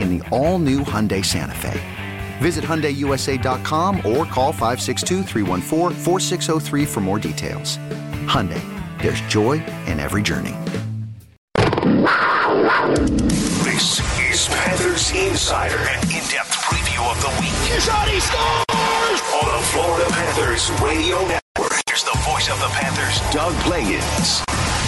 in the all new Hyundai Santa Fe. Visit HyundaiUSA.com or call 562 for more details. Hyundai, there's joy in every journey. This is Panthers Insider, an in-depth preview of the week. Shot, scores! On the Florida Panthers Radio Network. Here's the voice of the Panthers, Doug Plagens.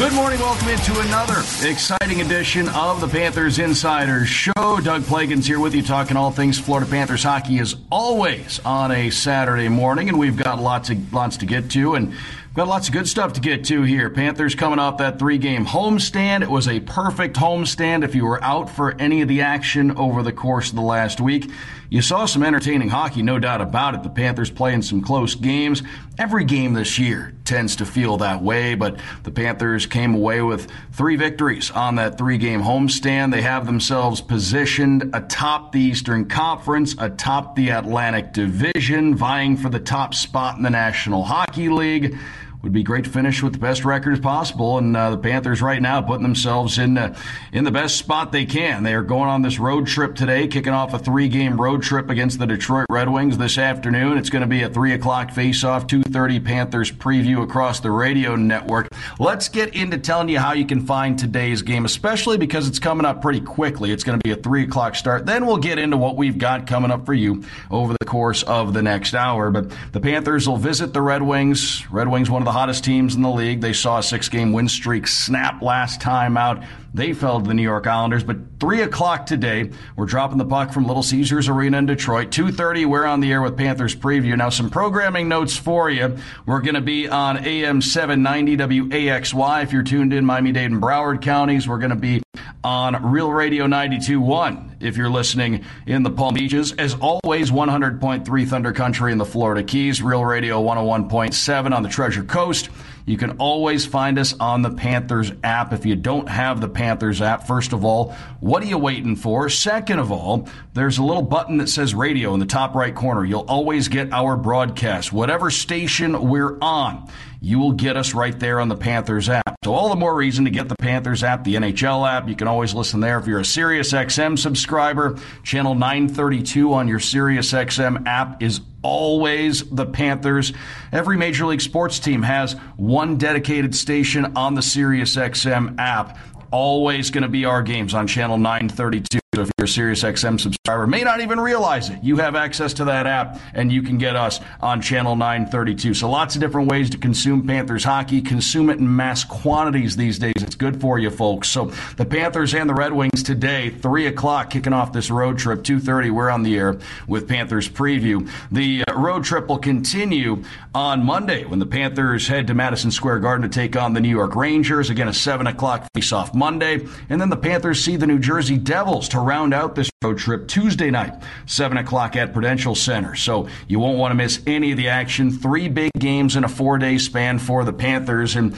Good morning. Welcome into another exciting edition of the Panthers Insider Show. Doug Plagens here with you, talking all things Florida Panthers hockey as always on a Saturday morning, and we've got lots of lots to get to, and got lots of good stuff to get to here. Panthers coming off that three-game homestand. It was a perfect homestand. If you were out for any of the action over the course of the last week, you saw some entertaining hockey, no doubt about it. The Panthers playing some close games. Every game this year tends to feel that way, but the Panthers came away with three victories on that three game homestand. They have themselves positioned atop the Eastern Conference, atop the Atlantic Division, vying for the top spot in the National Hockey League would be great to finish with the best record possible. And uh, the Panthers right now putting themselves in uh, in the best spot they can. They are going on this road trip today, kicking off a three game road trip against the Detroit Red Wings this afternoon. It's going to be a three o'clock face off, two thirty Panthers preview across the radio network. Let's get into telling you how you can find today's game, especially because it's coming up pretty quickly. It's going to be a three o'clock start. Then we'll get into what we've got coming up for you over the course of the next hour. But the Panthers will visit the Red Wings. Red Wings, one of the hottest teams in the league. They saw a six game win streak snap last time out. They fell to the New York Islanders, but three o'clock today, we're dropping the puck from Little Caesars Arena in Detroit. Two thirty, we're on the air with Panthers preview. Now, some programming notes for you. We're going to be on AM seven ninety WAXY. If you're tuned in Miami Dade and Broward counties, we're going to be on Real Radio 92.1 if you're listening in the Palm Beaches. As always, 100.3 Thunder Country in the Florida Keys, Real Radio 101.7 on the Treasure Coast. You can always find us on the Panthers app. If you don't have the Panthers app, first of all, what are you waiting for? Second of all, there's a little button that says radio in the top right corner. You'll always get our broadcast, whatever station we're on you will get us right there on the Panthers app. So all the more reason to get the Panthers app, the NHL app. You can always listen there if you're a Sirius XM subscriber. Channel 932 on your Sirius XM app is always the Panthers. Every Major League Sports team has one dedicated station on the Sirius XM app. Always going to be our games on Channel 932. If you're a SiriusXM subscriber, may not even realize it. You have access to that app, and you can get us on channel 932. So lots of different ways to consume Panthers hockey. Consume it in mass quantities these days. It's good for you, folks. So the Panthers and the Red Wings today, three o'clock, kicking off this road trip. Two thirty, we're on the air with Panthers preview. The uh, road trip will continue on Monday when the Panthers head to Madison Square Garden to take on the New York Rangers. Again, a seven o'clock face-off Monday, and then the Panthers see the New Jersey Devils to round out this road trip Tuesday night, 7 o'clock at Prudential Center. So you won't want to miss any of the action. Three big games in a four day span for the Panthers. And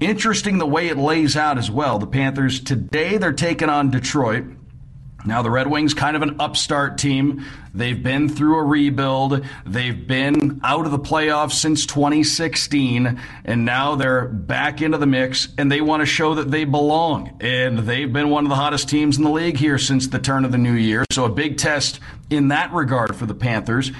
interesting the way it lays out as well. The Panthers today, they're taking on Detroit. Now, the Red Wings, kind of an upstart team. They've been through a rebuild. They've been out of the playoffs since 2016, and now they're back into the mix, and they want to show that they belong. And they've been one of the hottest teams in the league here since the turn of the new year. So, a big test in that regard for the Panthers.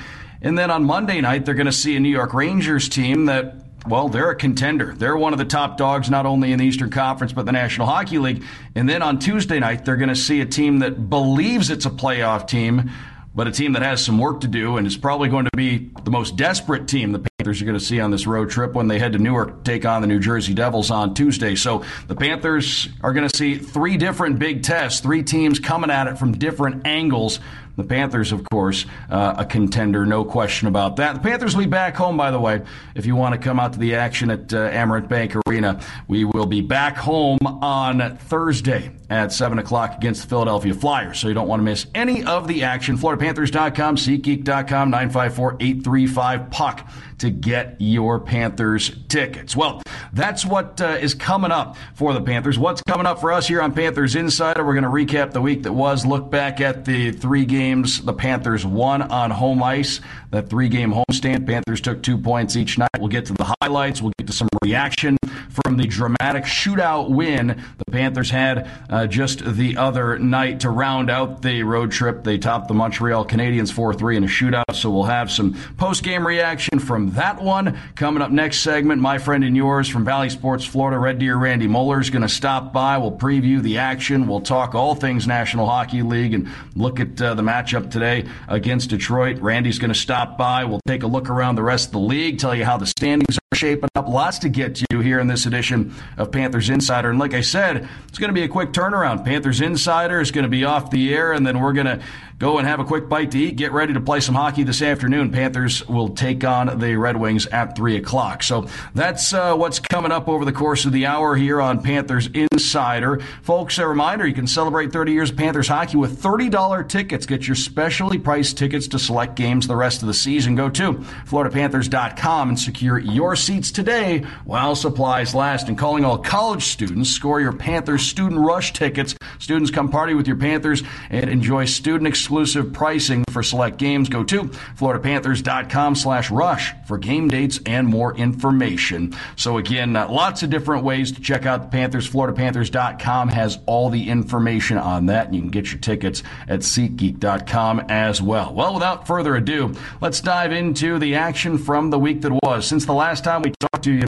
And then on Monday night, they're going to see a New York Rangers team that well, they're a contender. They're one of the top dogs, not only in the Eastern Conference, but the National Hockey League. And then on Tuesday night, they're going to see a team that believes it's a playoff team, but a team that has some work to do and is probably going to be the most desperate team the Panthers are going to see on this road trip when they head to Newark to take on the New Jersey Devils on Tuesday. So the Panthers are going to see three different big tests, three teams coming at it from different angles. The Panthers, of course, uh, a contender, no question about that. The Panthers will be back home, by the way. If you want to come out to the action at uh, Amerant Bank Arena, we will be back home on Thursday at 7 o'clock against the Philadelphia Flyers. So you don't want to miss any of the action. FloridaPanthers.com, SeatGeek.com, 954 835 Puck to get your Panthers tickets. Well, that's what uh, is coming up for the Panthers. What's coming up for us here on Panthers Insider? We're going to recap the week that was, look back at the three games the Panthers won on home ice, that three game homestand. Panthers took two points each night. We'll get to the highlights. We'll get to some reaction from the dramatic shootout win the Panthers had uh, just the other night to round out the road trip. They topped the Montreal Canadiens 4 3 in a shootout. So we'll have some post game reaction from that one. Coming up next segment, my friend and yours from Bally Sports Florida, Red Deer Randy Moeller is going to stop by. We'll preview the action. We'll talk all things National Hockey League and look at uh, the matchup today against Detroit. Randy's going to stop by. We'll take a look around the rest of the league, tell you how the standings shaping up. Lots to get to here in this edition of Panthers Insider. And like I said, it's going to be a quick turnaround. Panthers Insider is going to be off the air, and then we're going to go and have a quick bite to eat. Get ready to play some hockey this afternoon. Panthers will take on the Red Wings at 3 o'clock. So that's uh, what's coming up over the course of the hour here on Panthers Insider. Folks, a reminder you can celebrate 30 years of Panthers hockey with $30 tickets. Get your specially priced tickets to select games the rest of the season. Go to FloridaPanthers.com and secure your seats today while supplies last. And calling all college students, score your Panthers Student Rush tickets. Students come party with your Panthers and enjoy student exclusive pricing for select games. Go to FloridaPanthers.com slash rush for game dates and more information. So again, uh, lots of different ways to check out the Panthers. FloridaPanthers.com has all the information on that. And you can get your tickets at SeatGeek.com as well. Well, without further ado, let's dive into the action from the week that was. Since the last time we talked to you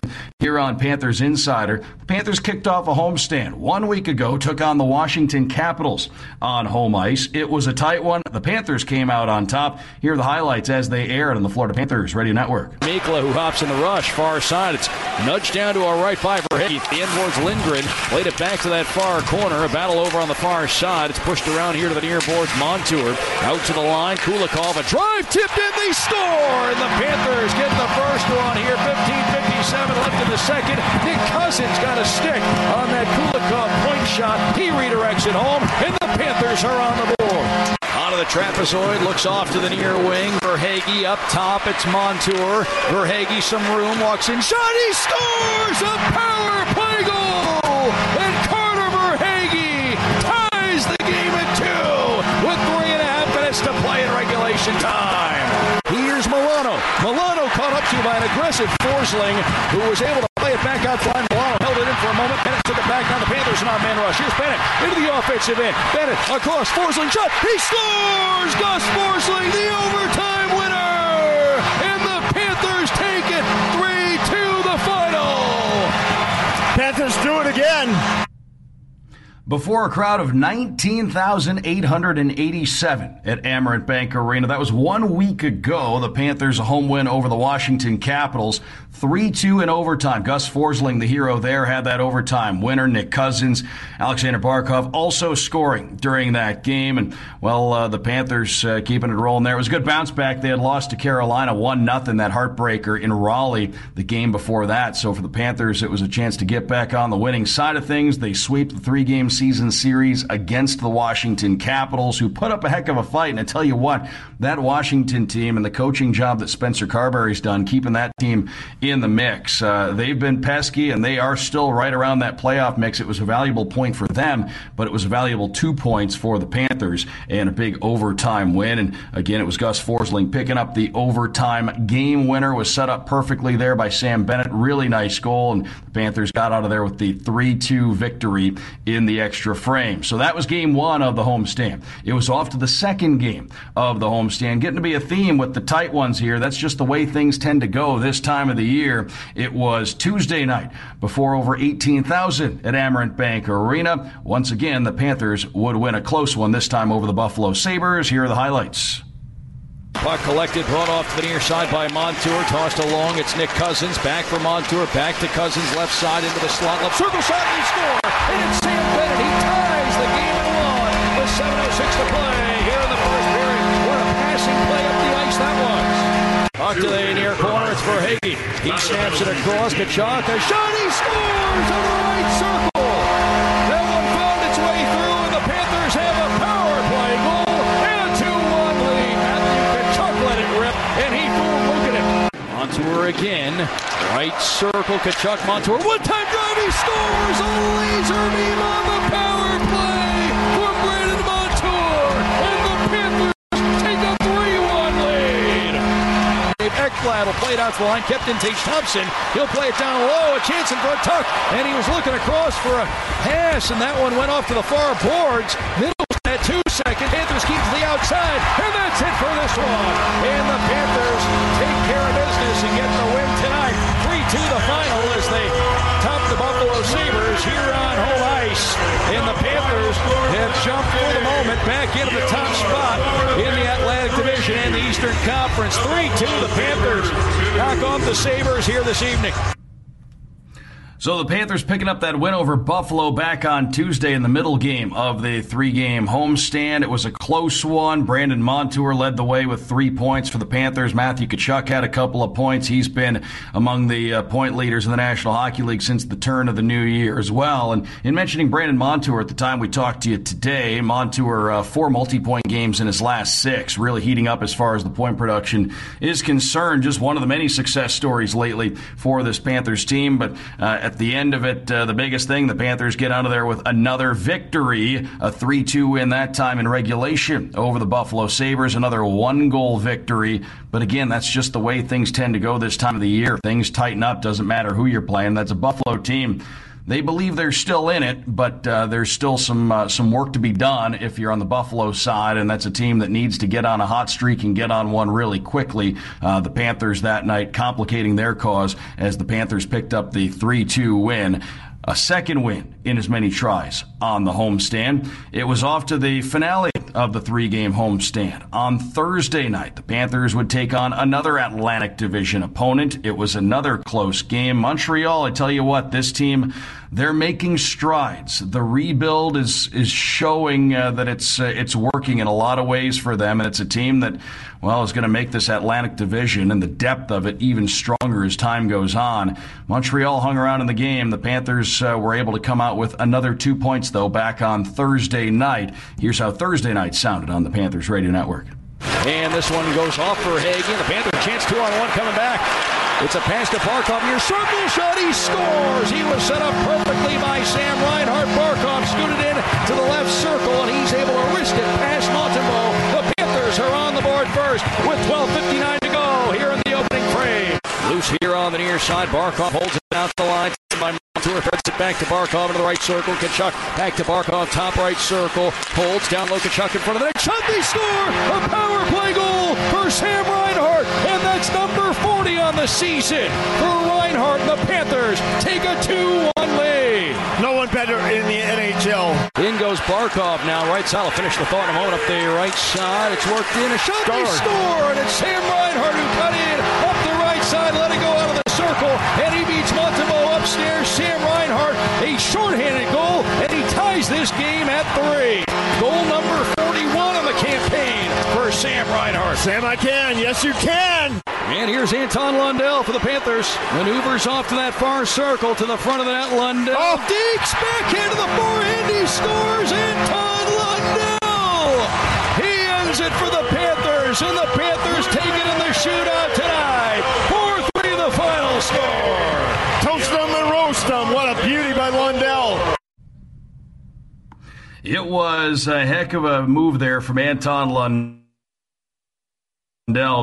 here on Panthers Insider, the Panthers kicked off a homestand one week ago, took on the Washington Capitals on home ice. It was a tight one. The Panthers came out on top. Here are the highlights as they aired on the Florida Panthers Radio Network. Mikkola, who hops in the rush, far side. It's nudged down to our right by Verhaeghe. The end towards Lindgren. Laid it back to that far corner. A battle over on the far side. It's pushed around here to the near boards. Montour out to the line. Kulikov, a drive tipped in. They score. And the Panthers get the first one here. 15:57 left in the second. Nick Cousins got a stick on that Kulikov point shot. He redirects it home, and the Panthers are on the board. Out of the trapezoid, looks off to the near wing. Verhaeghe up top. It's Montour. Verhaeghe some room, walks inside. He scores a power play goal. And by an aggressive Forsling who was able to play it back out front. Milano held it in for a moment. Bennett took it back on the Panthers and on man rush. Here's Bennett into the offensive end. Bennett across. Forsling shot. He scores! Gus Forsling, the overtime winner! And the Panthers take it 3 2 the final. Panthers do it again. Before a crowd of 19,887 at Amerant Bank Arena. That was one week ago. The Panthers' home win over the Washington Capitals. 3 2 in overtime. Gus Forsling, the hero there, had that overtime winner. Nick Cousins, Alexander Barkov also scoring during that game. And, well, uh, the Panthers uh, keeping it rolling there. It was a good bounce back. They had lost to Carolina 1 0, that heartbreaker in Raleigh the game before that. So for the Panthers, it was a chance to get back on the winning side of things. They sweep the three game series against the Washington Capitals, who put up a heck of a fight. And I tell you what, that Washington team and the coaching job that Spencer Carbery's done, keeping that team in the mix. Uh, they've been pesky and they are still right around that playoff mix. It was a valuable point for them, but it was a valuable two points for the Panthers and a big overtime win. And again, it was Gus Forsling picking up the overtime game winner. Was set up perfectly there by Sam Bennett. Really nice goal, and the Panthers got out of there with the 3-2 victory in the extra frame. So that was game one of the homestand. It was off to the second game of the homestand, getting to be a theme with the tight ones here. That's just the way things tend to go this time of the year. It was Tuesday night before over 18,000 at Amerant Bank Arena. Once again, the Panthers would win a close one, this time over the Buffalo Sabres. Here are the highlights. Puck collected, brought off to the near side by Montour, tossed along. It's Nick Cousins, back for Montour, back to Cousins, left side into the slot, left circle shot, and he score! And it's Sam Bennett, he ties the game at one with 7.06 to play here in the first period. What a passing play up the ice that was. Puck to the near corner, it's Verhaeghe. He snaps it across, Tkachuk, a shot, he scores on the right circle! Again, right circle, Tkachuk, Montour, one-time drive, he scores a laser beam on the power play from Brandon Montour, and the Panthers take a 3-1 lead. Dave Ekblad will play it out to the line. Kept in Tage Thompson. He'll play it down low. A chance in front tuck. And he was looking across for a pass, and that one went off to the far boards. Middle at two seconds. Panthers keep to the outside. And that's it for this one. And the Panthers take care of business and get. 3 2 the final as they top the Buffalo Sabres here on home ice. And the Panthers have jumped for the moment back into the top spot in the Atlantic Division and the Eastern Conference. 3 2 the Panthers knock off the Sabres here this evening. So the Panthers picking up that win over Buffalo back on Tuesday in the middle game of the three game homestand. It was a close one. Brandon Montour led the way with three points for the Panthers. Matthew Tkachuk had a couple of points. He's been among the uh, point leaders in the National Hockey League since the turn of the new year as well. And in mentioning Brandon Montour at the time we talked to you today, Montour, uh, four multi point games in his last six, really heating up as far as the point production is concerned. Just one of the many success stories lately for this Panthers team. But uh, at the end of it, uh, the biggest thing, the Panthers get out of there with another victory, a 3 2 win that time in regulation over the Buffalo Sabres, another one goal victory. But again, that's just the way things tend to go this time of the year. Things tighten up, doesn't matter who you're playing. That's a Buffalo team. They believe they're still in it, but uh, there's still some uh, some work to be done if you're on the Buffalo side, and that's a team that needs to get on a hot streak and get on one really quickly. Uh, the Panthers that night complicating their cause as the Panthers picked up the 3-2 win a second win in as many tries on the homestand. It was off to the finale of the three game homestand. On Thursday night, the Panthers would take on another Atlantic Division opponent. It was another close game. Montreal, I tell you what, this team, they're making strides. The rebuild is, is showing uh, that it's, uh, it's working in a lot of ways for them, and it's a team that, well, is going to make this Atlantic Division and the depth of it even stronger as time goes on. Montreal hung around in the game. The Panthers uh, were able to come out with another two points, though, back on Thursday night. Here's how Thursday night sounded on the Panthers Radio Network. And this one goes off Verhaeghe. The Panthers chance two on one coming back. It's a pass to Barkov. Near circle shot. He scores. He was set up perfectly by Sam Reinhart. Barkov scooted in to the left circle, and he's able to wrist it past Montembeault. The Panthers are on the board first with 12.59 to go here in the opening frame. Loose here on the near side. Barkov holds it out the line. By Montour threads it back to Barkov into the right circle. Tkachuk back to Barkov, top right circle. Holds down low. Tkachuk in front of the net. Shot. They score a power play goal for Sam Reinhart, and that's number 40 on the season for Reinhart. The Panthers take a 2-1 lead. No one better in the NHL. In goes Barkov now. Right side. I'll finish the thought in a moment. Up the right side. It's worked in. A shot. Score. They score. And it's Sam Reinhart who cut in. Up the right side. Let it go shorthanded goal. And he ties this game at three. Goal number 41 on the campaign for Sam Reinhart. Sam, I can. Yes, you can. And here's Anton Lundell for the Panthers. Maneuvers off to that far circle to the front of the net. Lundell. Oh, Dekes backhand to the forehand. He scores. Anton Lundell. He ends it for the Panthers. And the Panthers take it in the shootout tonight. 4 3 the final score. Toast them and roast them. What a beauty by Lundell. It was a heck of a move there from Anton Lundell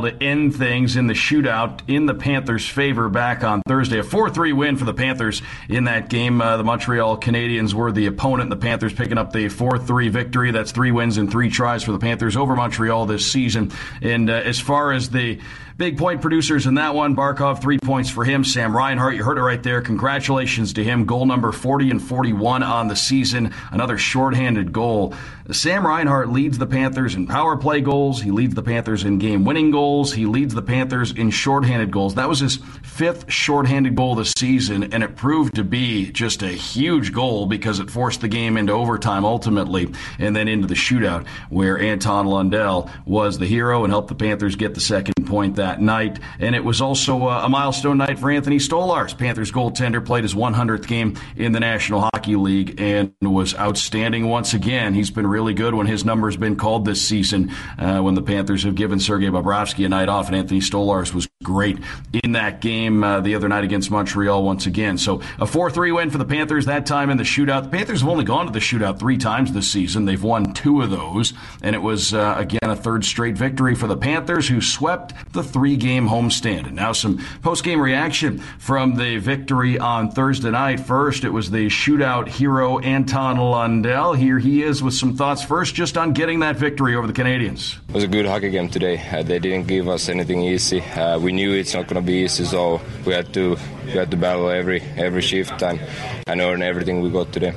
to end things in the shootout in the Panthers' favor back on Thursday. A 4 3 win for the Panthers in that game. Uh, the Montreal Canadiens were the opponent. The Panthers picking up the 4 3 victory. That's three wins and three tries for the Panthers over Montreal this season. And uh, as far as the Big point producers in that one. Barkov, three points for him. Sam Reinhart, you heard it right there. Congratulations to him. Goal number 40 and 41 on the season. Another shorthanded goal. Sam Reinhart leads the Panthers in power play goals. He leads the Panthers in game winning goals. He leads the Panthers in shorthanded goals. That was his fifth shorthanded goal this season, and it proved to be just a huge goal because it forced the game into overtime ultimately and then into the shootout where Anton Lundell was the hero and helped the Panthers get the second point that that night. And it was also a milestone night for Anthony Stolarz. Panthers goaltender played his 100th game in the National Hockey League and was outstanding once again. He's been really good when his number's been called this season uh, when the Panthers have given Sergei Bobrovsky a night off, and Anthony Stolarz was great in that game uh, the other night against Montreal once again. So a 4-3 win for the Panthers that time in the shootout. The Panthers have only gone to the shootout three times this season. They've won two of those, and it was uh, again a third straight victory for the Panthers, who swept the three game homestand. And now some post game reaction from the victory on Thursday night. First, it was the shootout hero Anton Lundell. Here he is with some thoughts first just on getting that victory over the Canadiens. It was a good hockey game today. Uh, they didn't give us anything easy. Uh, we knew it's not going to be easy, so we had to we had to battle every every shift and, and earn everything we got today.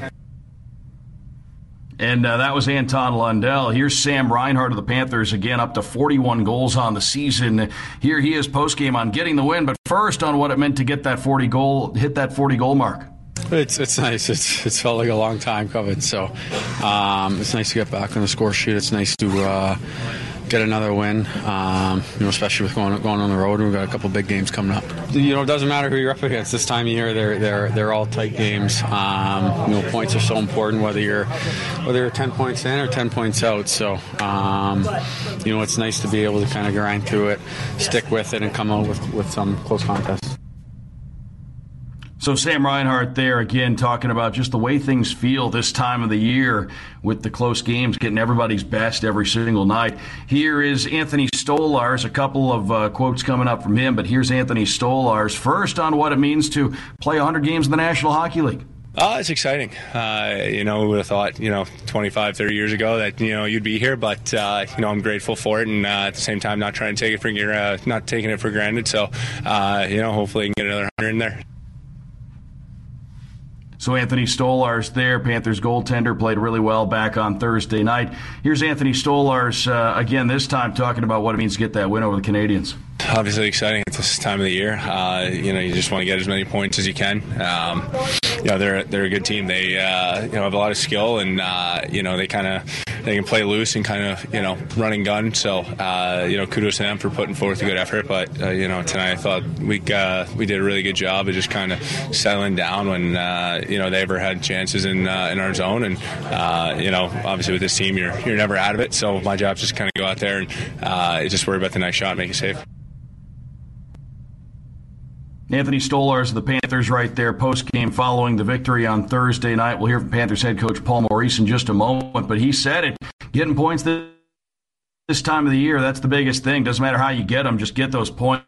And uh, that was Anton Lundell. Here's Sam Reinhart of the Panthers again, up to 41 goals on the season. Here he is post game on getting the win, but first on what it meant to get that 40 goal, hit that 40 goal mark. It's it's nice. It's it's felt like a long time coming. So um, it's nice to get back on the score sheet. It's nice to. Uh, get another win. Um, you know, especially with going going on the road, we've got a couple big games coming up. You know, it doesn't matter who you're up against this time of year. They're they're they're all tight games. Um, you know, points are so important whether you're whether you're 10 points in or 10 points out. So, um, you know, it's nice to be able to kind of grind through it, stick with it, and come out with with some close contests. So Sam Reinhart there again talking about just the way things feel this time of the year with the close games, getting everybody's best every single night. Here is Anthony Stolarz. A couple of uh, quotes coming up from him, but here's Anthony Stolarz first on what it means to play 100 games in the National Hockey League. Uh, it's exciting. Uh, you know, we would have thought, you know, 25, 30 years ago that, you know, you'd be here, but, uh, you know, I'm grateful for it. And uh, at the same time, not trying to take it for, uh, not taking it for granted. So, uh, you know, hopefully I can get another 100 in there. So Anthony Stolarz there, Panthers goaltender, played really well back on Thursday night. Here's Anthony Stolarz uh, again, this time talking about what it means to get that win over the Canadiens obviously exciting at this time of the year. Uh, you know, you just want to get as many points as you can. Um, you know, they're they're a good team. They uh, you know have a lot of skill, and uh, you know they kind of they can play loose and kind of you know run and gun. So uh, you know, kudos to them for putting forth a good effort. But uh, you know, tonight I thought we uh, we did a really good job of just kind of settling down when you know they ever had chances in in our zone. And you know, obviously with this team, you're you're never out of it. So my job is just kind of go out there and just worry about the next shot, make it safe. Anthony Stolarz of the Panthers right there post game following the victory on Thursday night. We'll hear from Panthers head coach Paul Maurice in just a moment, but he said it. Getting points this, time of the year, that's the biggest thing. Doesn't matter how you get them, just get those points.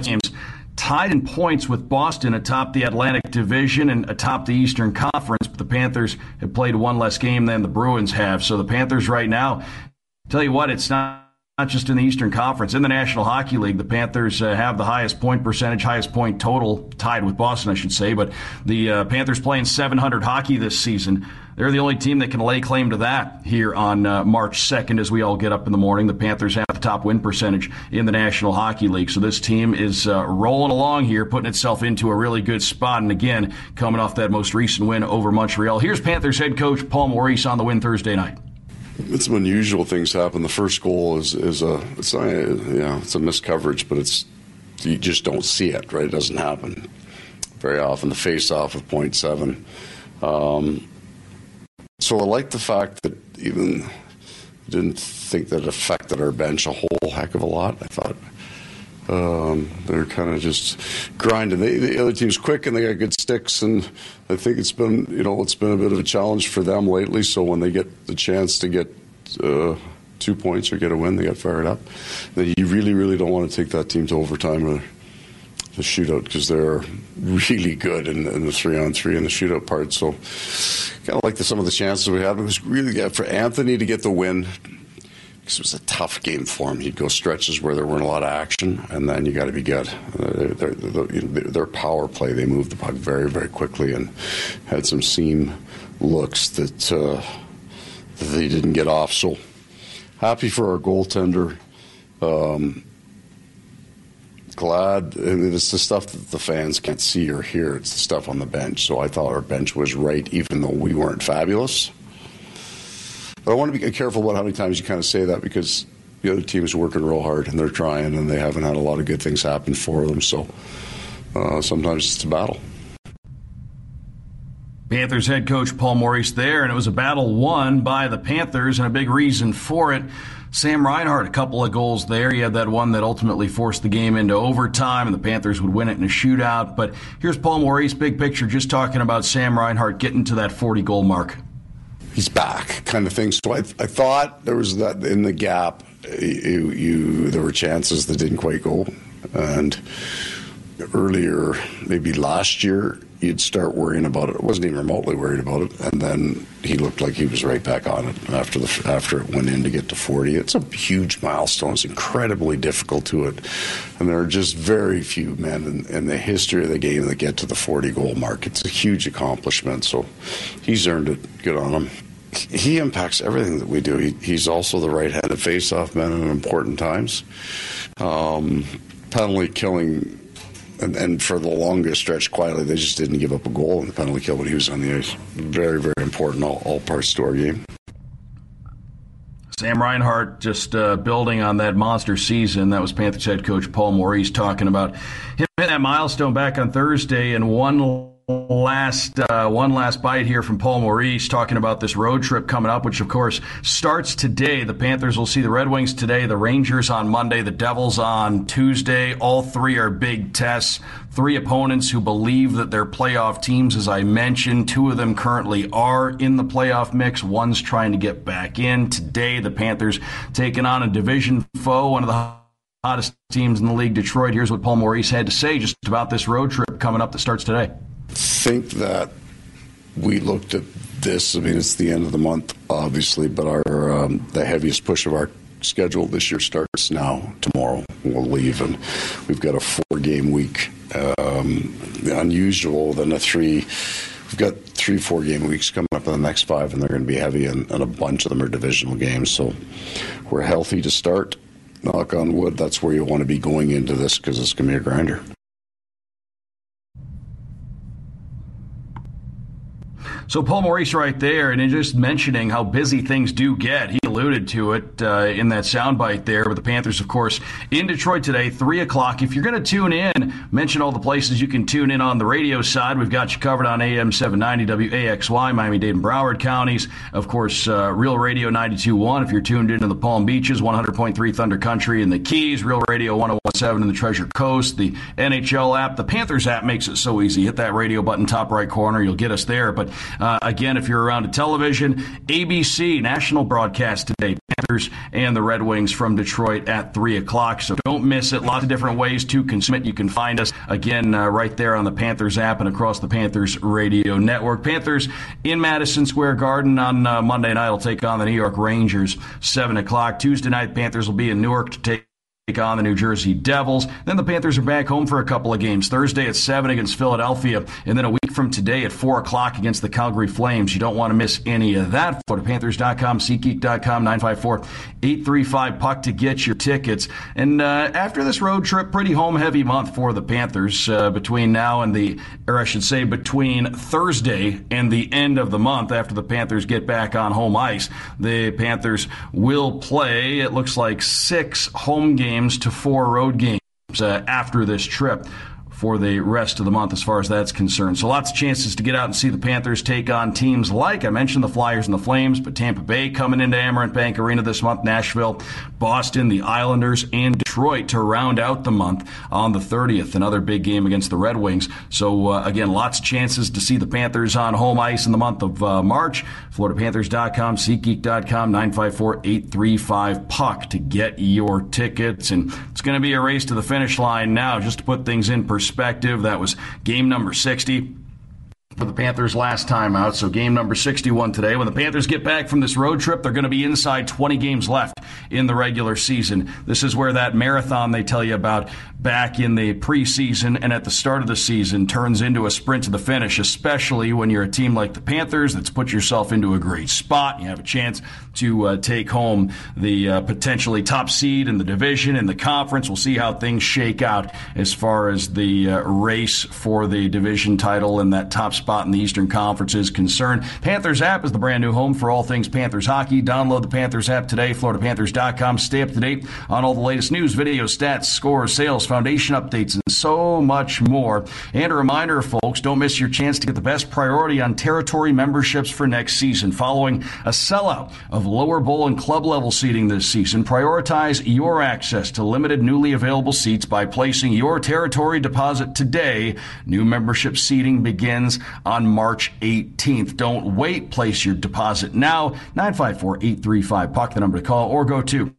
Teams tied in points with Boston atop the Atlantic Division and atop the Eastern Conference, but the Panthers have played one less game than the Bruins have. So the Panthers right now, tell you what, it's not not just in the Eastern Conference, in the National Hockey League, the Panthers uh, have the highest point percentage, highest point total, tied with Boston, I should say. But the uh, Panthers playing 700 hockey this season. They're the only team that can lay claim to that here on uh, March 2nd as we all get up in the morning. The Panthers have the top win percentage in the National Hockey League. So this team is uh, rolling along here, putting itself into a really good spot. And again, coming off that most recent win over Montreal. Here's Panthers head coach Paul Maurice on the win Thursday night it's some unusual things happen. The first goal is is a it's not yeah it's a missed coverage, but it's you just don't see it. Right, it doesn't happen very often. The face off of point seven. Um, so I like the fact that even didn't think that affected our bench a whole heck of a lot. I thought um, they're kind of just grinding. They, the other team's quick and they got good sticks, and I think it's been you know it's been a bit of a challenge for them lately. So when they get the chance to get uh, two points or get a win, they get fired up. Then you really really don't want to take that team to overtime or the shootout because they're really good in, in, the three on three and the shootout part. So kind of like the, some of the chances we had. It was really good for Anthony to get the win it was a tough game for him. He'd go stretches where there weren't a lot of action, and then you got to be good. Their, their power play, they moved the puck very, very quickly and had some seam looks that, uh, that they didn't get off. So happy for our goaltender. Um, glad. And it's the stuff that the fans can't see or hear. It's the stuff on the bench. So I thought our bench was right, even though we weren't fabulous. But I want to be careful about how many times you kind of say that because the other team is working real hard and they're trying and they haven't had a lot of good things happen for them. So uh, sometimes it's a battle. Panthers head coach Paul Maurice there, and it was a battle won by the Panthers, and a big reason for it. Sam Reinhart, a couple of goals there. He had that one that ultimately forced the game into overtime, and the Panthers would win it in a shootout. But here's Paul Maurice, big picture, just talking about Sam Reinhart getting to that 40 goal mark he's back kind of thing. So I, I thought there was that in the gap, you, you there were chances that didn't quite go, and earlier maybe last year you'd start worrying about it. I wasn't even remotely worried about it, and then he looked like he was right back on it after the after it went in to get to 40. It's a huge milestone. It's incredibly difficult to it, and there are just very few men in, in the history of the game that get to the 40 goal mark. It's a huge accomplishment. So he's earned it. Good on him he impacts everything that we do. He, he's also the right-handed face-off man in important times. Um, penalty killing, and, and, for the longest stretch, quietly, they just didn't give up a goal in the penalty kill when he was on the ice. Very, very important, all, all parts to our game. Sam Reinhart just uh, building on that monster season. That was Panthers head coach Paul Maurice talking about him hitting that milestone back on Thursday and one last uh, one last bite here from Paul Maurice talking about this road trip coming up, which of course starts today. The Panthers will see the Red Wings today, the Rangers on Monday, the Devils on Tuesday. All three are big tests. Three opponents who believe that they're playoff teams, as I mentioned. Two of them currently are in the playoff mix. One's trying to get back in. Today, the Panthers taking on a division foe, one of the hottest teams in the league, Detroit. Here's what Paul Maurice had to say just about this road trip coming up that starts today think that we looked at this. I mean, it's the end of the month, obviously, but our um, the heaviest push of our schedule this year starts now. Tomorrow we'll leave, and we've got a four-game week. Um, unusual than a three. We've got three four-game weeks coming up in the next five, and they're going to be heavy, and, and a bunch of them are divisional games. So we're healthy to start. Knock on wood. That's where you want to be going into this because it's going to be a grinder. So Paul Maurice right there, and just mentioning how busy things do get. He alluded to it uh, in that soundbite there. But the Panthers, of course, in Detroit today, three o'clock. If you're going to tune in, mention all the places you can tune in on the radio side. We've got you covered on AM 790 WAXY, Miami Dade and Broward counties. Of course, uh, Real Radio 92.1 if you're tuned into the Palm Beaches, 100.3 Thunder Country in the Keys, Real Radio 101.7 in the Treasure Coast, the NHL app, the Panthers app makes it so easy. Hit that radio button top right corner, you'll get us there. But Uh, again, if you're around a television, ABC national broadcast today. Panthers and the Red Wings from Detroit at 3 o'clock. So don't miss it. Lots of different ways to consume it. You can find us again uh, right there on the Panthers app and across the Panthers radio network. Panthers in Madison Square Garden on uh, Monday night will take on the New York Rangers, 7 o'clock. Tuesday night, Panthers will be in Newark to take on the New Jersey Devils. Then the Panthers are back home for a couple of games. Thursday at 7 against Philadelphia, and then a week from today at 4 o'clock against the Calgary Flames. You don't want to miss any of that. Go to FloridaPanthers.com, SeatGeek.com, 954-835 puck to get your tickets. And uh, after this road trip, pretty home-heavy month for the Panthers uh, between now and the, or I should say between Thursday and the end of the month after the Panthers get back on home ice. The Panthers will play, it looks like, six home games games to four road games uh, after this trip for the rest of the month as far as that's concerned. So lots of chances to get out and see the Panthers take on teams like I mentioned the Flyers and the Flames, but Tampa Bay coming into Amerant Bank Arena this month, Nashville, Boston, the Islanders, and Detroit to round out the month on the 30th. Another big game against the Red Wings. So uh, again, lots of chances to see the Panthers on home ice in the month of uh, March. FloridaPanthers.com, SeatGeek.com, 954-835 puck to get your tickets. And it's going to be a race to the finish line now, just to put things in perspective, that was game number 60 for the Panthers last time out. So game number 61 today. When the Panthers get back from this road trip, they're going to be inside 20 games left in the regular season. This is where that marathon they tell you about back in the preseason and at the start of the season turns into a sprint to the finish, especially when you're a team like the Panthers that's put yourself into a great spot. You have a chance to uh, take home the uh, potentially top seed in the division in the conference. We'll see how things shake out as far as the uh, race for the division title and that top spot in the Eastern Conference is concerned. Panthers app is the brand new home for all things Panthers hockey. Download the Panthers app today, FloridaPanthers.com. Stay up to date on all the latest news, videos, stats, scores, sales, foundation updates, and so much more. And a reminder, folks, don't miss your chance to get the best priority on territory memberships for next season. Following a sellout of lower bowl and club level seating this season, prioritize your access to limited newly available seats by placing your territory deposit today. New membership seating begins on March 18th. Don't wait. Place your deposit now. 954 835 Puck, the number to call, or go to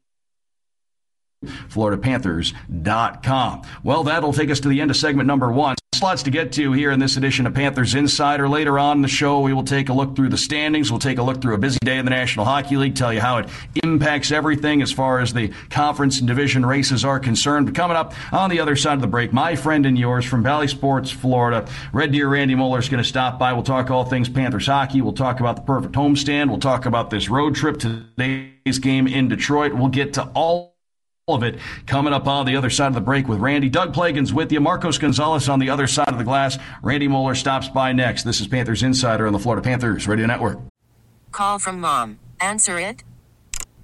FloridaPanthers.com. Well, that'll take us to the end of segment number one. Lots to get to here in this edition of Panthers Insider. Later on in the show, we will take a look through the standings. We'll take a look through a busy day in the National Hockey League, tell you how it impacts everything as far as the conference and division races are concerned. But coming up on the other side of the break, my friend and yours from Bally Sports, Florida, Red Deer Randy Moeller is going to stop by. We'll talk all things Panthers hockey. We'll talk about the perfect homestand. We'll talk about this road trip to today's game in Detroit. We'll get to all of it coming up on the other side of the break with Randy. Doug Plagens with you. Marcos Gonzalez on the other side of the glass. Randy Moeller stops by next. This is Panthers Insider on the Florida Panthers Radio Network. Call from mom. Answer it.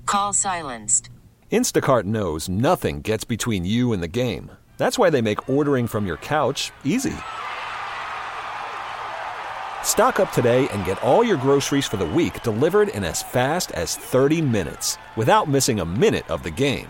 Call silenced. Instacart knows nothing gets between you and the game. That's why they make ordering from your couch easy. Stock up today and get all your groceries for the week delivered in as fast as 30 minutes without missing a minute of the game.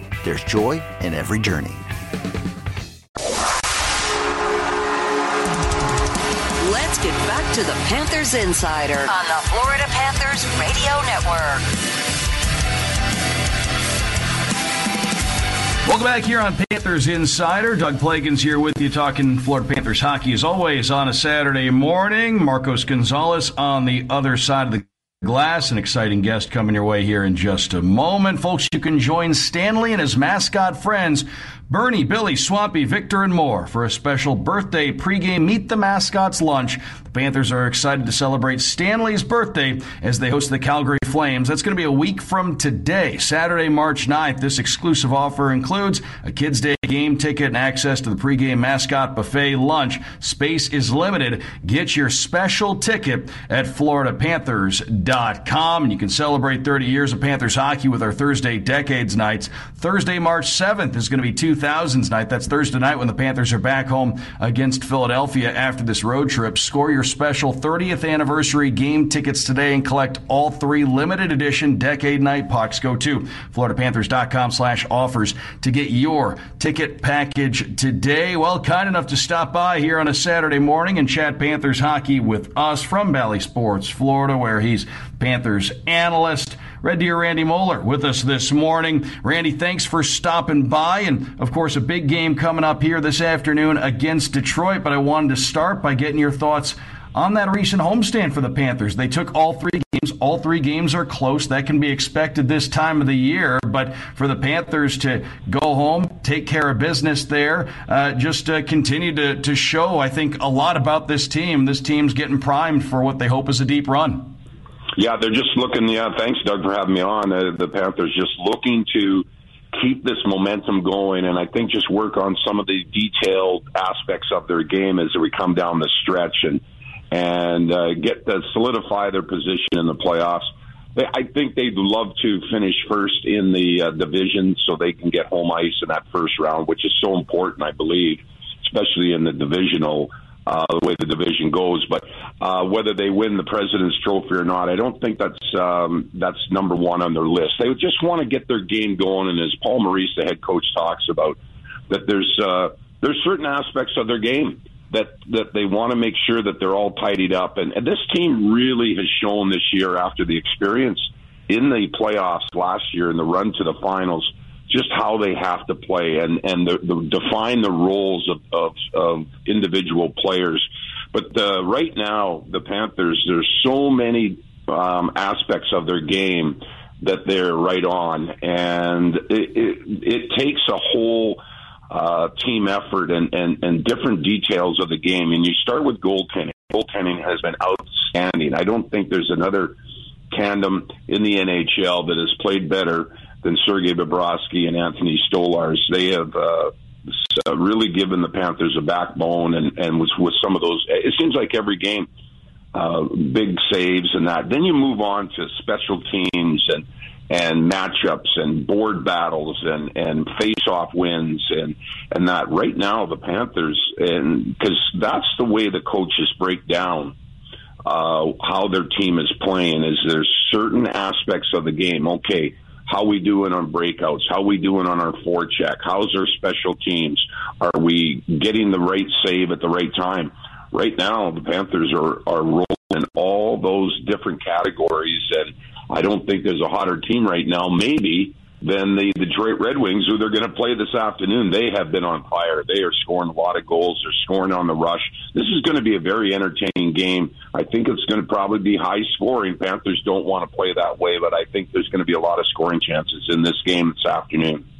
there's joy in every journey. Let's get back to the Panthers Insider on the Florida Panthers Radio Network. Welcome back here on Panthers Insider. Doug Plagens here with you talking Florida Panthers hockey as always on a Saturday morning. Marcos Gonzalez on the other side of the Glass, an exciting guest coming your way here in just a moment. Folks, you can join Stanley and his mascot friends, Bernie, Billy, Swampy, Victor, and more for a special birthday pregame Meet the Mascots lunch. The Panthers are excited to celebrate Stanley's birthday as they host the Calgary Flames. That's going to be a week from today, Saturday, March 9th. This exclusive offer includes a Kids Day game ticket and access to the pregame mascot buffet lunch. Space is limited. Get your special ticket at floridapanthers.com. And you can celebrate 30 years of Panthers hockey with our Thursday Decades Nights. Thursday, March 7th is going to be 2000s night. That's Thursday night when the Panthers are back home against Philadelphia after this road trip. Score your special 30th anniversary game tickets today and collect all three limited edition Decade Night pucks. Go to floridapanthers.com slash offers to get your ticket package today. Well, kind enough to stop by here on a Saturday morning and chat Panthers hockey with us from Bally Sports, Florida, where he's Panthers analyst. Red Deer Randy Moeller with us this morning. Randy, thanks for stopping by. And of course, a big game coming up here this afternoon against Detroit. But I wanted to start by getting your thoughts on that recent homestand for the Panthers. They took all three games. All three games are close. That can be expected this time of the year. But for the Panthers to go home, take care of business there, uh, just uh, continue to, to show, I think, a lot about this team. This team's getting primed for what they hope is a deep run. Yeah, they're just looking. Yeah, thanks, Doug, for having me on. Uh, the Panthers just looking to keep this momentum going, and I think just work on some of the detailed aspects of their game as we come down the stretch and and uh, get to solidify their position in the playoffs. They, I think they'd love to finish first in the uh, division so they can get home ice in that first round, which is so important, I believe, especially in the divisional uh, the way the division goes. But uh, whether they win the President's Trophy or not, I don't think that's um, that's number one on their list. They just want to get their game going, and as Paul Maurice, the head coach, talks about, that there's uh, there's certain aspects of their game that that they want to make sure that they're all tidied up. And, and this team really has shown this year after the experience in the playoffs last year in the run to the finals just how they have to play and and the, the, define the roles of, of, of individual players. But uh, right now, the Panthers, there's so many um, aspects of their game that they're right on, and it, it, it takes a whole uh, team effort and, and, and different details of the game. And you start with goaltending. Goaltending has been outstanding. I don't think there's another tandem in the NHL that has played better than Sergei Bobrovsky and Anthony Stolarz. They have uh, really given the Panthers a backbone, and and with, with some of those, it seems like every game, uh, big saves and that. Then you move on to special teams and and matchups and board battles and and face off wins and and that. Right now, the Panthers and because that's the way the coaches break down uh, how their team is playing. Is there's certain aspects of the game. Okay, how we doing on breakouts? How we doing on our forecheck? How's our special teams? Are we getting the right save at the right time? Right now, the Panthers are are rolling in all those different categories, and I don't think there's a hotter team right now. Maybe than the Detroit Red Wings, who they're going to play this afternoon. They have been on fire. They are scoring a lot of goals. They're scoring on the rush. This is going to be a very entertaining game. I think it's going to probably be high scoring. Panthers don't want to play that way, but I think there's going to be a lot of scoring chances in this game this afternoon.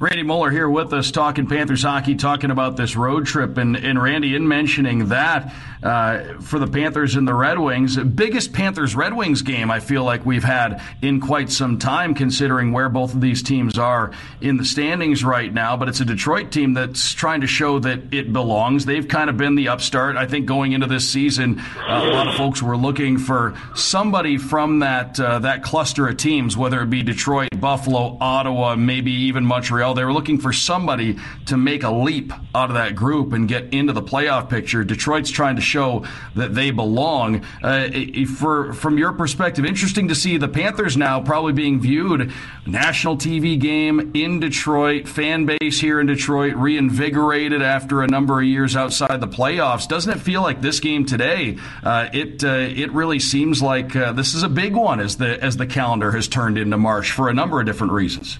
Randy Moeller here with us talking Panthers hockey, talking about this road trip. And, and Randy, in mentioning that uh, for the Panthers and the Red Wings, biggest Panthers Red Wings game I feel like we've had in quite some time, considering where both of these teams are in the standings right now. But it's a Detroit team that's trying to show that it belongs. They've kind of been the upstart. I think going into this season, uh, a lot of folks were looking for somebody from that uh, that cluster of teams, whether it be Detroit, Buffalo, Ottawa, maybe even Montreal Montreal. They were looking for somebody to make a leap out of that group and get into the playoff picture. Detroit's trying to show that they belong. Uh, for from your perspective, interesting to see the Panthers now probably being viewed national TV game in Detroit, fan base here in Detroit reinvigorated after a number of years outside the playoffs. Doesn't it feel like this game today? Uh, it uh, it really seems like uh, this is a big one as the as the calendar has turned into March for a number of different reasons.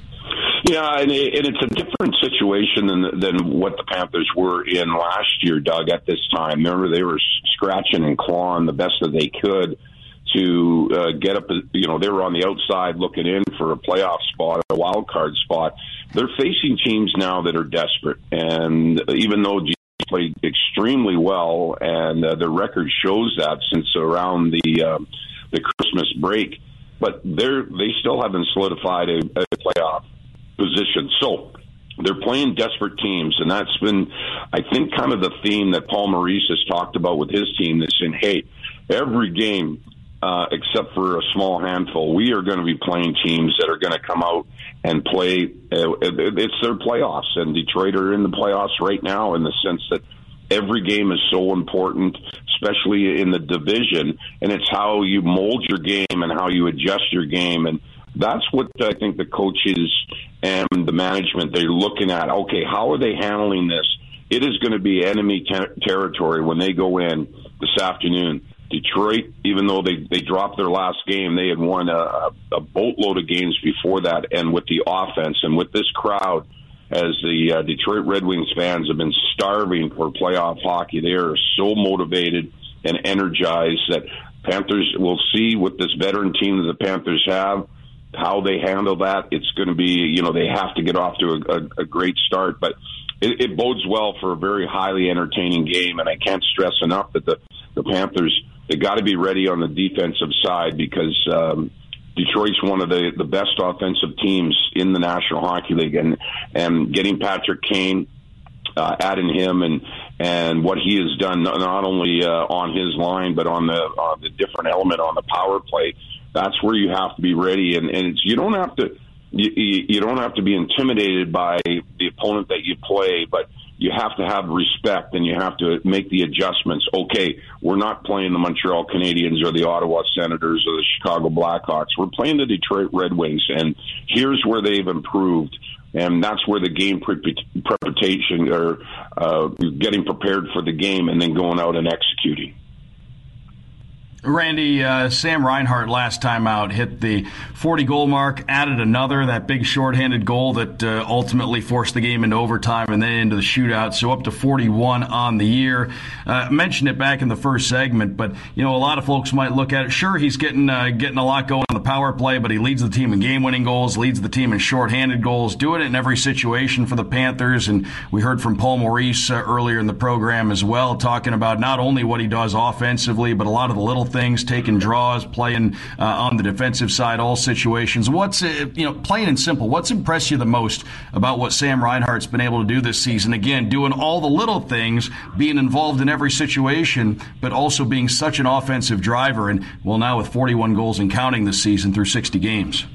Yeah, and, it, and it's a different situation than than what the Panthers were in last year, Doug. At this time, remember they were scratching and clawing the best that they could, to uh, get up. You know, they were on the outside looking in for a playoff spot, a wild card spot. They're facing teams now that are desperate, and even though G played extremely well, and uh, their record shows that since around the uh, the Christmas break, but they're they still haven't solidified a, a playoff position. So they're playing desperate teams, and that's been, I think, kind of the theme that Paul Maurice has talked about with his team. That's in, hey, every game uh, except for a small handful, we are going to be playing teams that are going to come out and play. Uh, it's their playoffs, and Detroit are in the playoffs right now in the sense that every game is so important, especially in the division, and it's how you mold your game and how you adjust your game and that's what I think the coaches and the management they're looking at. Okay, how are they handling this? It is going to be enemy ter- territory when they go in this afternoon. Detroit, even though they they dropped their last game, they had won a, a boatload of games before that, and with the offense and with this crowd, as the uh, Detroit Red Wings fans have been starving for playoff hockey, they are so motivated and energized that Panthers will see with this veteran team that the Panthers have how they handle that. It's going to be, you know, they have to get off to a, a, a great start, but it, it bodes well for a very highly entertaining game. And I can't stress enough that the the Panthers they got to be ready on the defensive side because um, Detroit's one of the the best offensive teams in the National Hockey League, and and getting Patrick Kane. Uh, adding him and and what he has done not only uh, on his line but on the on the different element on the power play that's where you have to be ready, and and you don't have to you, you don't have to be intimidated by the opponent that you play, but you have to have respect and you have to make the adjustments. Okay, we're not playing the Montreal Canadiens or the Ottawa Senators or the Chicago Blackhawks. We're playing the Detroit Red Wings, and here's where they've improved. And that's where the game preparation or uh, getting prepared for the game and then going out and executing. Randy, uh, Sam Reinhart last time out hit the 40 goal mark, added another, that big shorthanded goal that uh, ultimately forced the game into overtime and then into the shootout. So up to 41 on the year. Uh, mentioned it back in the first segment, but you know a lot of folks might look at it. Sure, he's getting uh, getting a lot going on the power play, but he leads the team in game-winning goals, leads the team in shorthanded goals, doing it in every situation for the Panthers. And we heard from Paul Maurice uh, earlier in the program as well, talking about not only what he does offensively, but a lot of the little things, taking draws, playing uh, on the defensive side, all situations. What's uh, you know, plain and simple, what's impressed you the most about what Sam Reinhart's been able to do this season? Again, doing all the little things, being involved in every situation, but also being such an offensive driver. And well, now with 41 goals and counting this season through 60 games.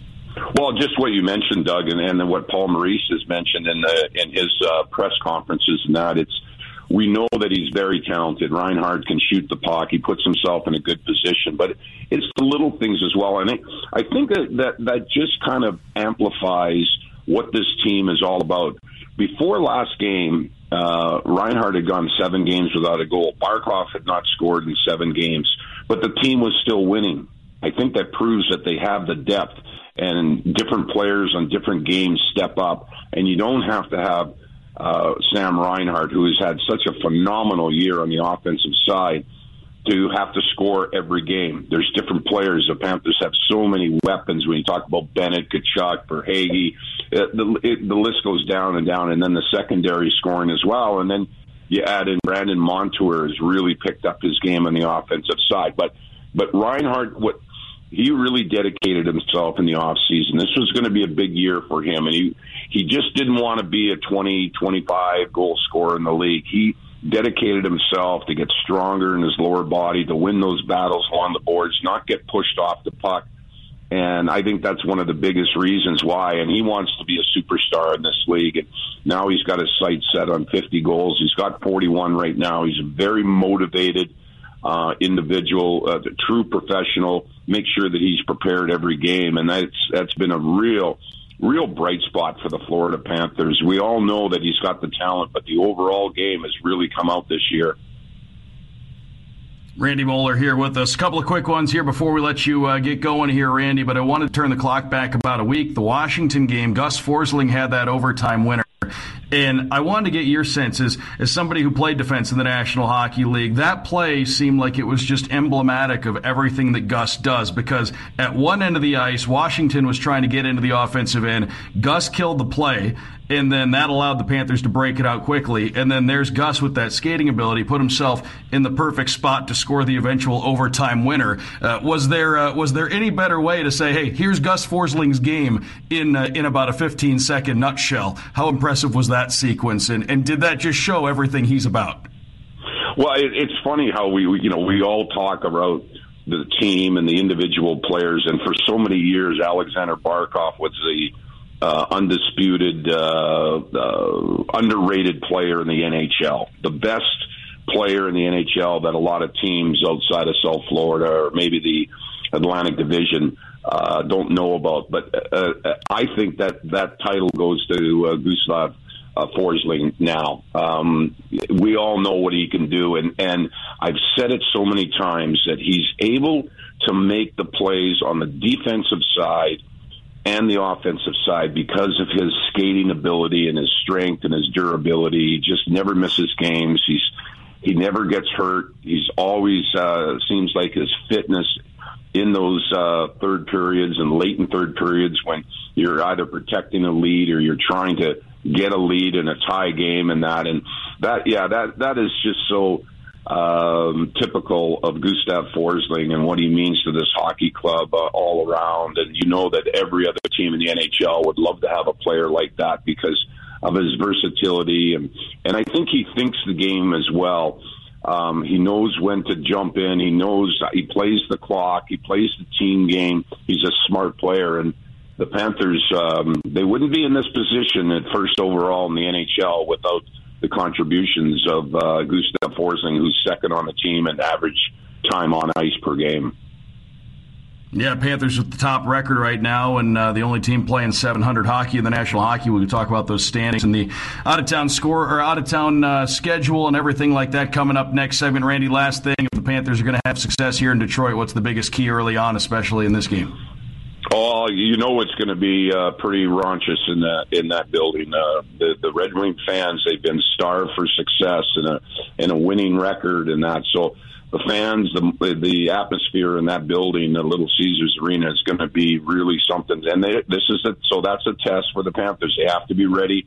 Well, just what you mentioned, Doug, and, and what Paul Maurice has mentioned in the in his uh, press conferences, and that it's we know that he's very talented. Reinhart can shoot the puck. He puts himself in a good position, but it's the little things as well. And I, think that, that that just kind of amplifies what this team is all about. Before last game, uh, Reinhart had gone seven games without a goal. Barkov had not scored in seven games, but the team was still winning. I think that proves that they have the depth and different players on different games step up, and you don't have to have uh, Sam Reinhart, who has had such a phenomenal year on the offensive side, to have to score every game. There's different players. The Panthers have so many weapons. When you talk about Bennett, Tkachuk, Verhaeghe, uh, the, the list goes down and down. And then the secondary scoring as well. And then you add in Brandon Montour has really picked up his game on the offensive side. But but Reinhart, what he really dedicated himself in the off season. This was going to be a big year for him, and he he just didn't want to be a 20, 25 goal scorer in the league. He dedicated himself to get stronger in his lower body, to win those battles along the boards, not get pushed off the puck. And I think that's one of the biggest reasons why. And he wants to be a superstar in this league. And now he's got his sights set on 50 goals. He's got 41 right now. He's very motivated uh, individual, uh, the true professional. Make sure that he's prepared every game, and that's that's been a real, real bright spot for the Florida Panthers. We all know that he's got the talent, but the overall game has really come out this year. Randy Moeller here with us. A couple of quick ones here before we let you uh, get going here, Randy. But I wanted to turn the clock back about a week. The Washington game, Gus Forsling had that overtime winner And I wanted to get your senses as, somebody who played defense in the National Hockey League, that play seemed like it was just emblematic of everything that Gus does because at one end of the ice, Washington was trying to get into the offensive end. Gus killed the play and then that allowed the Panthers to break it out quickly. And then there's Gus with that skating ability, put himself in the perfect spot to score the eventual overtime winner. Uh, was there uh, was there any better way to say, hey, here's Gus Forsling's game in uh, in about a 15 second nutshell? How impressive was that sequence, and and did that just show everything he's about? Well, it, it's funny how we, we you know we all talk about the team and the individual players, and for so many years, Alexander Barkov was the uh, undisputed, uh, uh, underrated player in the NHL, the best player in the NHL that a lot of teams outside of South Florida or maybe the Atlantic Division uh, don't know about. But uh, I think that that title goes to uh, Gustav uh, Forsling now. Um, we all know what he can do, and and I've said it so many times that he's able to make the plays on the defensive side and the offensive side because of his skating ability and his strength and his durability. He just never misses games. He's he never gets hurt. He's always uh, seems like his fitness in those uh, third periods and late in third periods when you're either protecting a lead or you're trying to get a lead in a tie game and that and that yeah that that is just so um, typical of Gustav Forsling and what he means to this hockey club uh, all around. And you know that every other team in the NHL would love to have a player like that because of his versatility and and I think he thinks the game as well. Um, he knows when to jump in. He knows he plays the clock. He plays the team game. He's a smart player and the Panthers um, they wouldn't be in this position at first overall in the NHL without the contributions of uh, Gustav Forsling, who's second on the team in average time on ice per game. Yeah, Panthers with the top record right now, and uh, the only team playing 700 hockey in the National Hockey. We can talk about those standings and the out of town score or out of town uh, schedule and everything like that coming up next segment. Randy, last thing: if the Panthers are going to have success here in Detroit, what's the biggest key early on, especially in this game? Oh, you know it's going to be uh, pretty raunchous in that in that building. Uh, the the Red Wing fans they've been starved for success and a and a winning record and that. So the fans, the the atmosphere in that building, the Little Caesars Arena, is going to be really something. And they, this is a, so that's a test for the Panthers. They have to be ready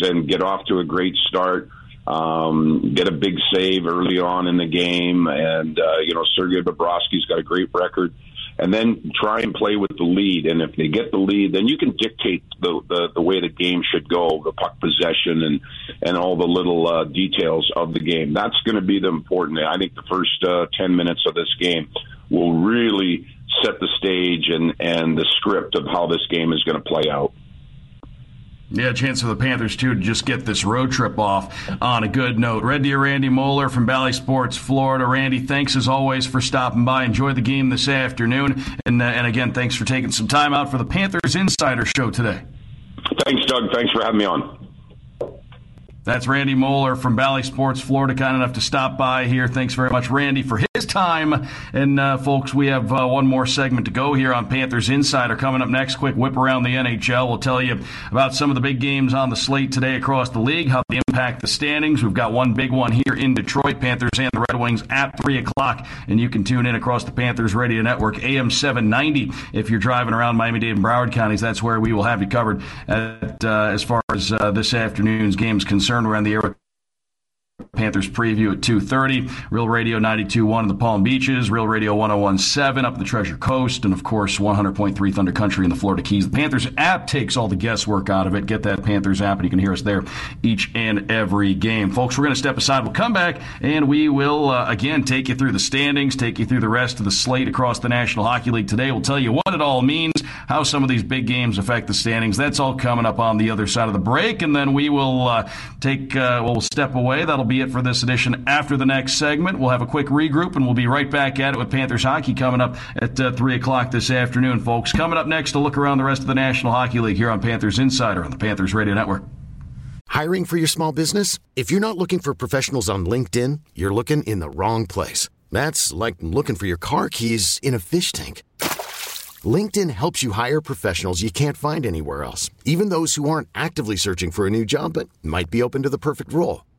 and get off to a great start. Um, get a big save early on in the game, and uh, you know Sergei Bobrovsky's got a great record and then try and play with the lead. And if they get the lead, then you can dictate the the, the way the game should go, the puck possession, and and all the little uh, details of the game. That's going to be the important. I think the first uh, ten minutes of this game will really set the stage and and the script of how this game is going to play out. Yeah, chance for the Panthers too to just get this road trip off on a good note. Red Deer Randy Moeller from Bally Sports, Florida. Randy, thanks as always for stopping by. Enjoy the game this afternoon, and uh, and again, thanks for taking some time out for the Panthers Insider Show today. Thanks, Doug. Thanks for having me on. That's Randy Moeller from Bally Sports, Florida, kind enough to stop by here. Thanks very much, Randy, for his time. And uh, folks, we have uh, one more segment to go here on Panthers Insider. Coming up next, quick whip around the NHL. We'll tell you about some of the big games on the slate today across the league, how they impact the standings. We've got one big one here in Detroit, Panthers and the Red Wings at 3 o'clock. And you can tune in across the Panthers Radio Network, AM 790. If you're driving around Miami Dade and Broward counties, that's where we will have you covered at, uh, as far as uh, this afternoon's game is concerned concerned. We're on the air with Panthers preview at 2.30. Real Radio 92.1 in the Palm Beaches. Real Radio 101.7 up the Treasure Coast. And, of course, 100.3 Thunder Country in the Florida Keys. The Panthers app takes all the guesswork out of it. Get that Panthers app, and you can hear us there each and every game. Folks, we're going to step aside. We'll come back, and we will, uh, again, take you through the standings, take you through the rest of the slate across the National Hockey League today. We'll tell you what it all means, how some of these big games affect the standings. That's all coming up on the other side of the break. And then we will uh, take, uh, well, we'll step away. That'll be it for this edition. After the next segment, we'll have a quick regroup and we'll be right back at it with Panthers hockey coming up at uh, 3 o'clock this afternoon, folks. Coming up next to look around the rest of the National Hockey League here on Panthers Insider on the Panthers Radio Network. Hiring for your small business? If you're not looking for professionals on LinkedIn, you're looking in the wrong place. That's like looking for your car keys in a fish tank. LinkedIn helps you hire professionals you can't find anywhere else, even those who aren't actively searching for a new job but might be open to the perfect role.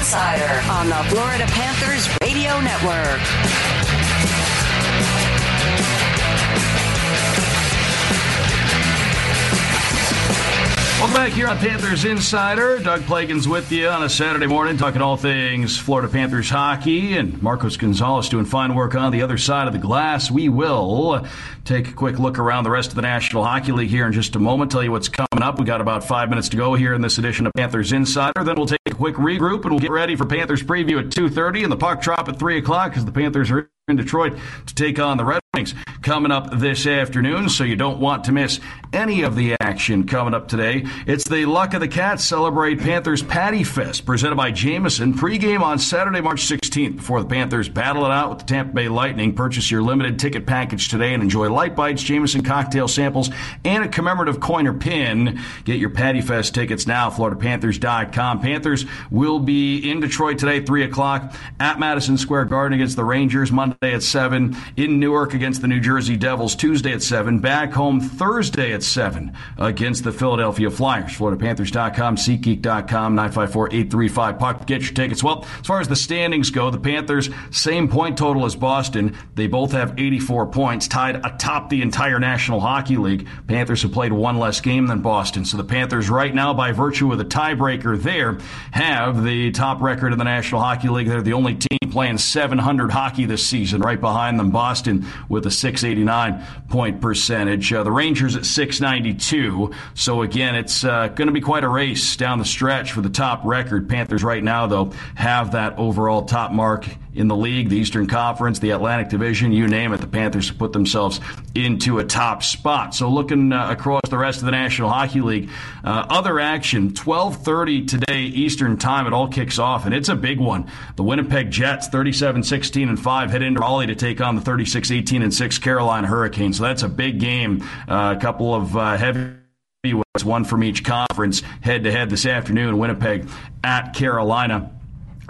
Insider on the Florida Panthers Radio Network. Welcome back here on Panthers Insider. Doug Plagens with you on a Saturday morning, talking all things Florida Panthers hockey, and Marcos Gonzalez doing fine work on the other side of the glass. We will take a quick look around the rest of the National Hockey League here in just a moment. Tell you what's coming up. We got about five minutes to go here in this edition of Panthers Insider. Then we'll take a quick regroup and we'll get ready for Panthers preview at two thirty, and the puck drop at three o'clock because the Panthers are in Detroit to take on the Red coming up this afternoon, so you don't want to miss any of the action coming up today. It's the Luck of the Cats Celebrate Panthers Patty Fest presented by Jameson. Pregame on Saturday, March 16th before the Panthers battle it out with the Tampa Bay Lightning. Purchase your limited ticket package today and enjoy light bites, Jameson cocktail samples, and a commemorative coin or pin. Get your Patty Fest tickets now, FloridaPanthers.com. Panthers will be in Detroit today, 3 o'clock at Madison Square Garden against the Rangers. Monday at 7. In Newark against the New Jersey Devils Tuesday at 7. Back home Thursday at 7 against the Philadelphia Flyers. FloridaPanthers.com, SeatGeek.com, 954-835. Puck, get your tickets. Well, as far as the standings go, the Panthers, same point total as Boston. They both have 84 points, tied atop the entire National Hockey League. Panthers have played one less game than Boston. So the Panthers right now, by virtue of the tiebreaker there, have the top record in the National Hockey League. They're the only team playing 700 hockey this season. Right behind them, Boston with a 689 point percentage. Uh, the Rangers at 692. So again, it's uh, going to be quite a race down the stretch for the top record. Panthers right now, though, have that overall top mark in the league, the Eastern Conference, the Atlantic Division, you name it. The Panthers have put themselves into a top spot. So looking uh, across the rest of the National Hockey League, uh, other action, 12:30 today Eastern Time. It all kicks off, and it's a big one. The Winnipeg Jets, 37-16 and five, head into Raleigh to take on the 36-18 and six Carolina Hurricanes. So that's a big game. Uh, a couple of uh, heavy one from each conference head to head this afternoon. Winnipeg at Carolina.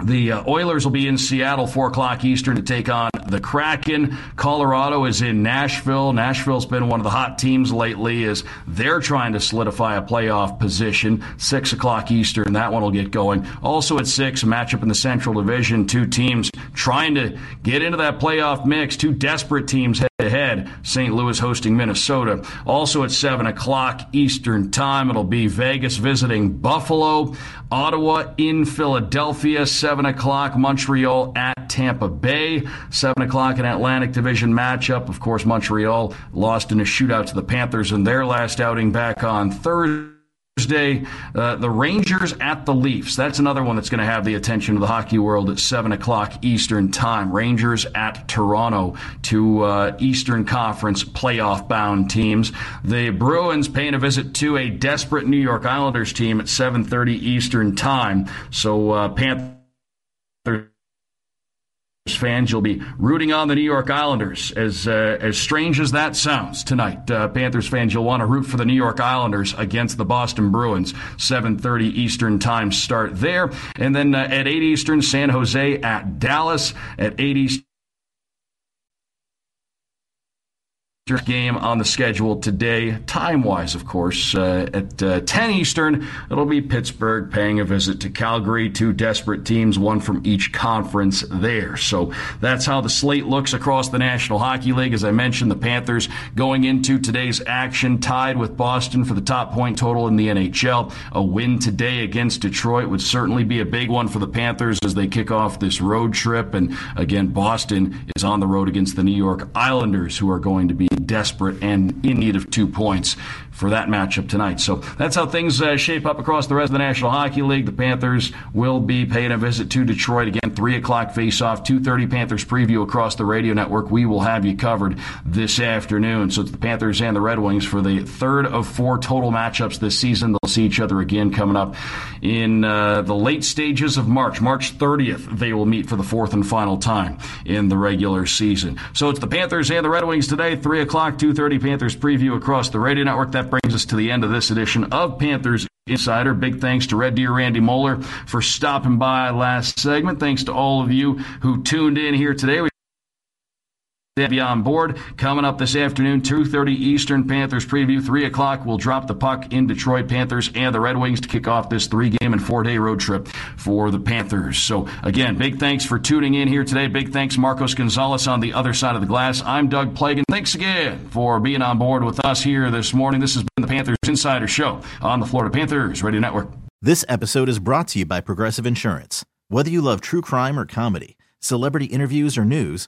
The uh, Oilers will be in Seattle, 4 o'clock Eastern, to take on the Kraken. Colorado is in Nashville. Nashville's been one of the hot teams lately as they're trying to solidify a playoff position. 6 o'clock Eastern, that one will get going. Also at 6, a matchup in the Central Division. Two teams trying to get into that playoff mix. Two desperate teams head to head. St. Louis hosting Minnesota. Also at 7 o'clock Eastern Time, it'll be Vegas visiting Buffalo. Ottawa in Philadelphia, 7 o'clock. Montreal at Tampa Bay, 7 o'clock an Atlantic Division matchup. Of course, Montreal lost in a shootout to the Panthers in their last outing back on Thursday. Thursday, uh, the Rangers at the Leafs. That's another one that's going to have the attention of the hockey world at 7 o'clock Eastern Time. Rangers at Toronto, two uh, Eastern Conference playoff bound teams. The Bruins paying a visit to a desperate New York Islanders team at 7.30 Eastern Time. So uh, Panthers fans, you'll be rooting on the New York Islanders. As uh, as strange as that sounds tonight, uh, Panthers fans, you'll want to root for the New York Islanders against the Boston Bruins. 7:30 Eastern time start there, and then uh, at 8 Eastern, San Jose at Dallas at 8 Eastern. Game on the schedule today, time wise, of course. Uh, at uh, 10 Eastern, it'll be Pittsburgh paying a visit to Calgary, two desperate teams, one from each conference there. So that's how the slate looks across the National Hockey League. As I mentioned, the Panthers going into today's action tied with Boston for the top point total in the NHL. A win today against Detroit would certainly be a big one for the Panthers as they kick off this road trip. And again, Boston is on the road against the New York Islanders, who are going to be desperate and in need of two points for that matchup tonight. So that's how things uh, shape up across the rest of the National Hockey League. The Panthers will be paying a visit to Detroit again. Three o'clock face-off, two thirty Panthers preview across the radio network. We will have you covered this afternoon. So it's the Panthers and the Red Wings for the third of four total matchups this season. They'll see each other again coming up in uh, the late stages of March. March 30th, they will meet for the fourth and final time in the regular season. So it's the Panthers and the Red Wings today. Three o'clock, two thirty Panthers preview across the radio network. That brings us to the end of this edition of Panthers Insider. Big thanks to Red Deer Randy Moeller for stopping by last segment. Thanks to all of you who tuned in here today. We be on board. Coming up this afternoon, 2.30 Eastern, Panthers preview. 3 o'clock, we'll drop the puck in Detroit, Panthers and the Red Wings to kick off this three-game and four-day road trip for the Panthers. So, again, big thanks for tuning in here today. Big thanks, Marcos Gonzalez on the other side of the glass. I'm Doug Plagan. Thanks again for being on board with us here this morning. This has been the Panthers Insider Show on the Florida Panthers Radio Network. This episode is brought to you by Progressive Insurance. Whether you love true crime or comedy, celebrity interviews or news,